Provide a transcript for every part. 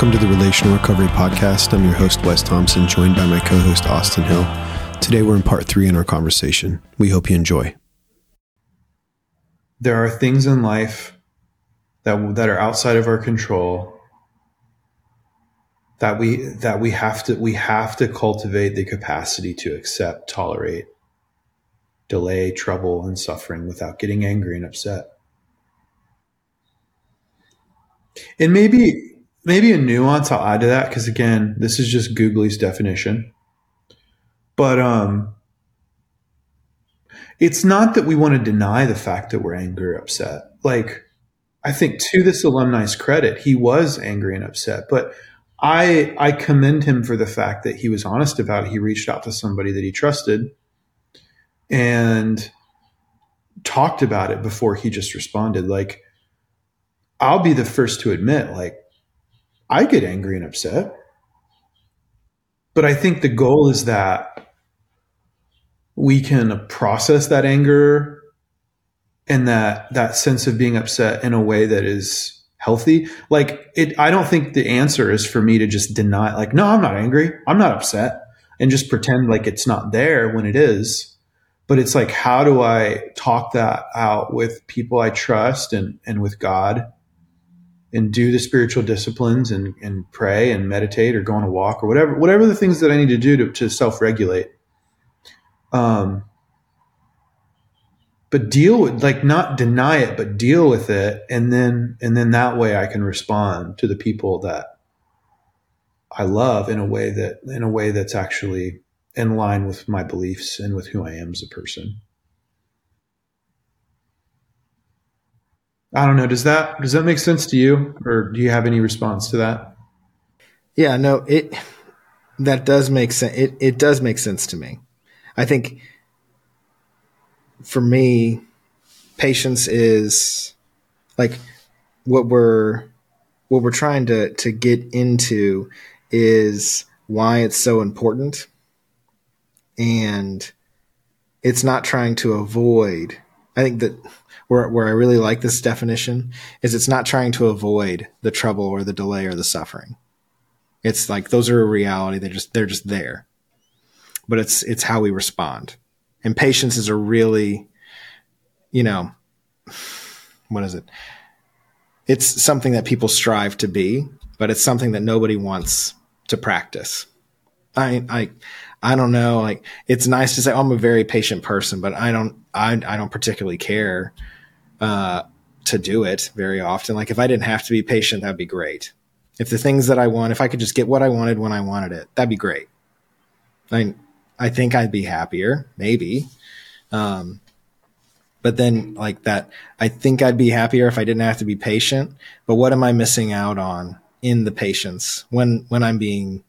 Welcome to the Relational Recovery Podcast. I'm your host, Wes Thompson, joined by my co host, Austin Hill. Today, we're in part three in our conversation. We hope you enjoy. There are things in life that, that are outside of our control that we that we have to we have to cultivate the capacity to accept, tolerate, delay trouble and suffering without getting angry and upset. And maybe maybe a nuance I'll add to that because again, this is just Google's definition. But um, it's not that we want to deny the fact that we're angry or upset. Like, I think to this alumni's credit, he was angry and upset. But I I commend him for the fact that he was honest about it. He reached out to somebody that he trusted and talked about it before he just responded. Like, I'll be the first to admit, like, I get angry and upset. But I think the goal is that we can process that anger and that that sense of being upset in a way that is healthy. Like it I don't think the answer is for me to just deny like no, I'm not angry. I'm not upset and just pretend like it's not there when it is. But it's like how do I talk that out with people I trust and and with God? And do the spiritual disciplines and, and pray and meditate or go on a walk or whatever whatever the things that I need to do to, to self-regulate. Um, but deal with like not deny it, but deal with it, and then and then that way I can respond to the people that I love in a way that in a way that's actually in line with my beliefs and with who I am as a person. I don't know. Does that does that make sense to you, or do you have any response to that? Yeah, no, it that does make sense. It it does make sense to me. I think for me, patience is like what we're what we're trying to to get into is why it's so important, and it's not trying to avoid. I think that where where I really like this definition is it's not trying to avoid the trouble or the delay or the suffering. It's like those are a reality. They're just they're just there. But it's it's how we respond. And patience is a really, you know, what is it? It's something that people strive to be, but it's something that nobody wants to practice. I I I don't know. Like it's nice to say oh, I'm a very patient person, but I don't I I don't particularly care uh, to do it very often. Like if I didn't have to be patient, that'd be great. If the things that I want, if I could just get what I wanted when I wanted it, that'd be great. I I think I'd be happier, maybe. Um, but then like that, I think I'd be happier if I didn't have to be patient. But what am I missing out on in the patience when when I'm being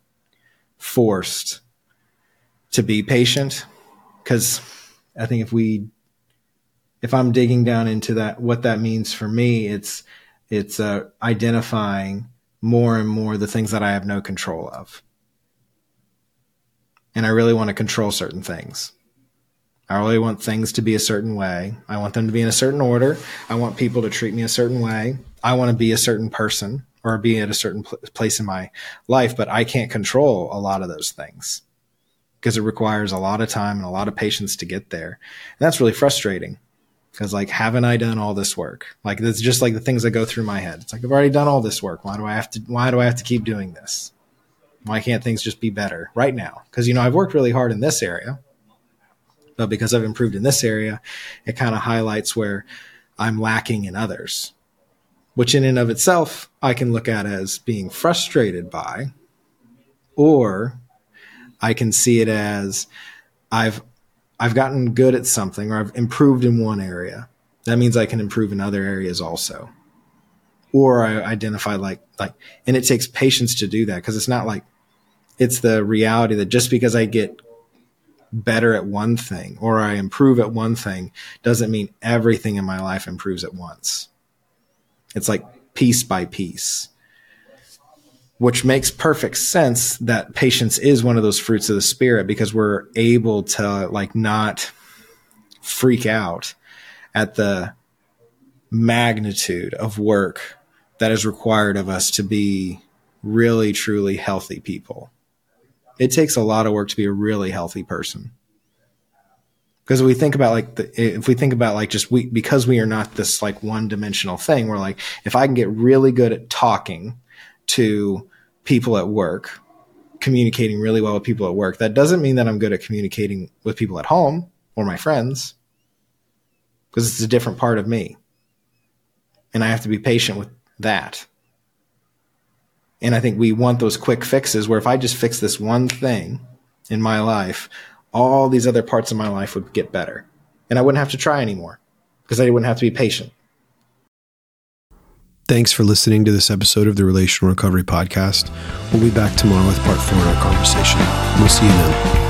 forced to be patient? Because I think if we if I'm digging down into that, what that means for me, it's it's uh, identifying more and more the things that I have no control of, and I really want to control certain things. I really want things to be a certain way. I want them to be in a certain order. I want people to treat me a certain way. I want to be a certain person or be at a certain pl- place in my life, but I can't control a lot of those things because it requires a lot of time and a lot of patience to get there. And that's really frustrating because like haven't i done all this work? Like it's just like the things that go through my head. It's like i've already done all this work. Why do i have to why do i have to keep doing this? Why can't things just be better right now? Because you know i've worked really hard in this area but because i've improved in this area it kind of highlights where i'm lacking in others which in and of itself i can look at as being frustrated by or i can see it as i've I've gotten good at something or I've improved in one area. That means I can improve in other areas also. Or I identify like, like, and it takes patience to do that because it's not like, it's the reality that just because I get better at one thing or I improve at one thing doesn't mean everything in my life improves at once. It's like piece by piece which makes perfect sense that patience is one of those fruits of the spirit because we're able to like not freak out at the magnitude of work that is required of us to be really, truly healthy people. It takes a lot of work to be a really healthy person. Because we think about like the, if we think about like just we because we are not this like one dimensional thing, we're like if I can get really good at talking to people at work, communicating really well with people at work, that doesn't mean that I'm good at communicating with people at home or my friends because it's a different part of me. And I have to be patient with that. And I think we want those quick fixes where if I just fix this one thing in my life, all these other parts of my life would get better. And I wouldn't have to try anymore because I wouldn't have to be patient. Thanks for listening to this episode of the Relational Recovery Podcast. We'll be back tomorrow with part four in our conversation. We'll see you then.